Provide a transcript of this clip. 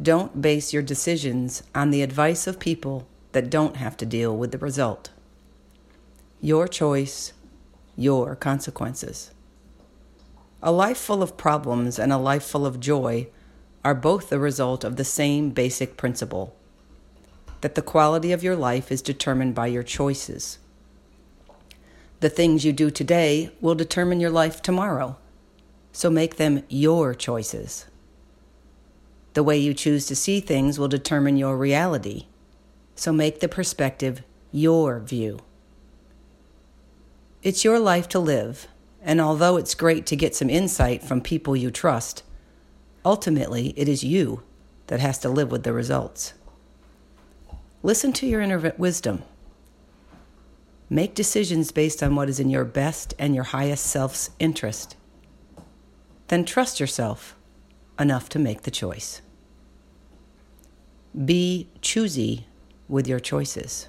Don't base your decisions on the advice of people that don't have to deal with the result. Your choice, your consequences. A life full of problems and a life full of joy are both the result of the same basic principle that the quality of your life is determined by your choices. The things you do today will determine your life tomorrow, so make them your choices. The way you choose to see things will determine your reality, so make the perspective your view. It's your life to live, and although it's great to get some insight from people you trust, ultimately it is you that has to live with the results. Listen to your inner wisdom. Make decisions based on what is in your best and your highest self's interest. Then trust yourself enough to make the choice. Be choosy with your choices.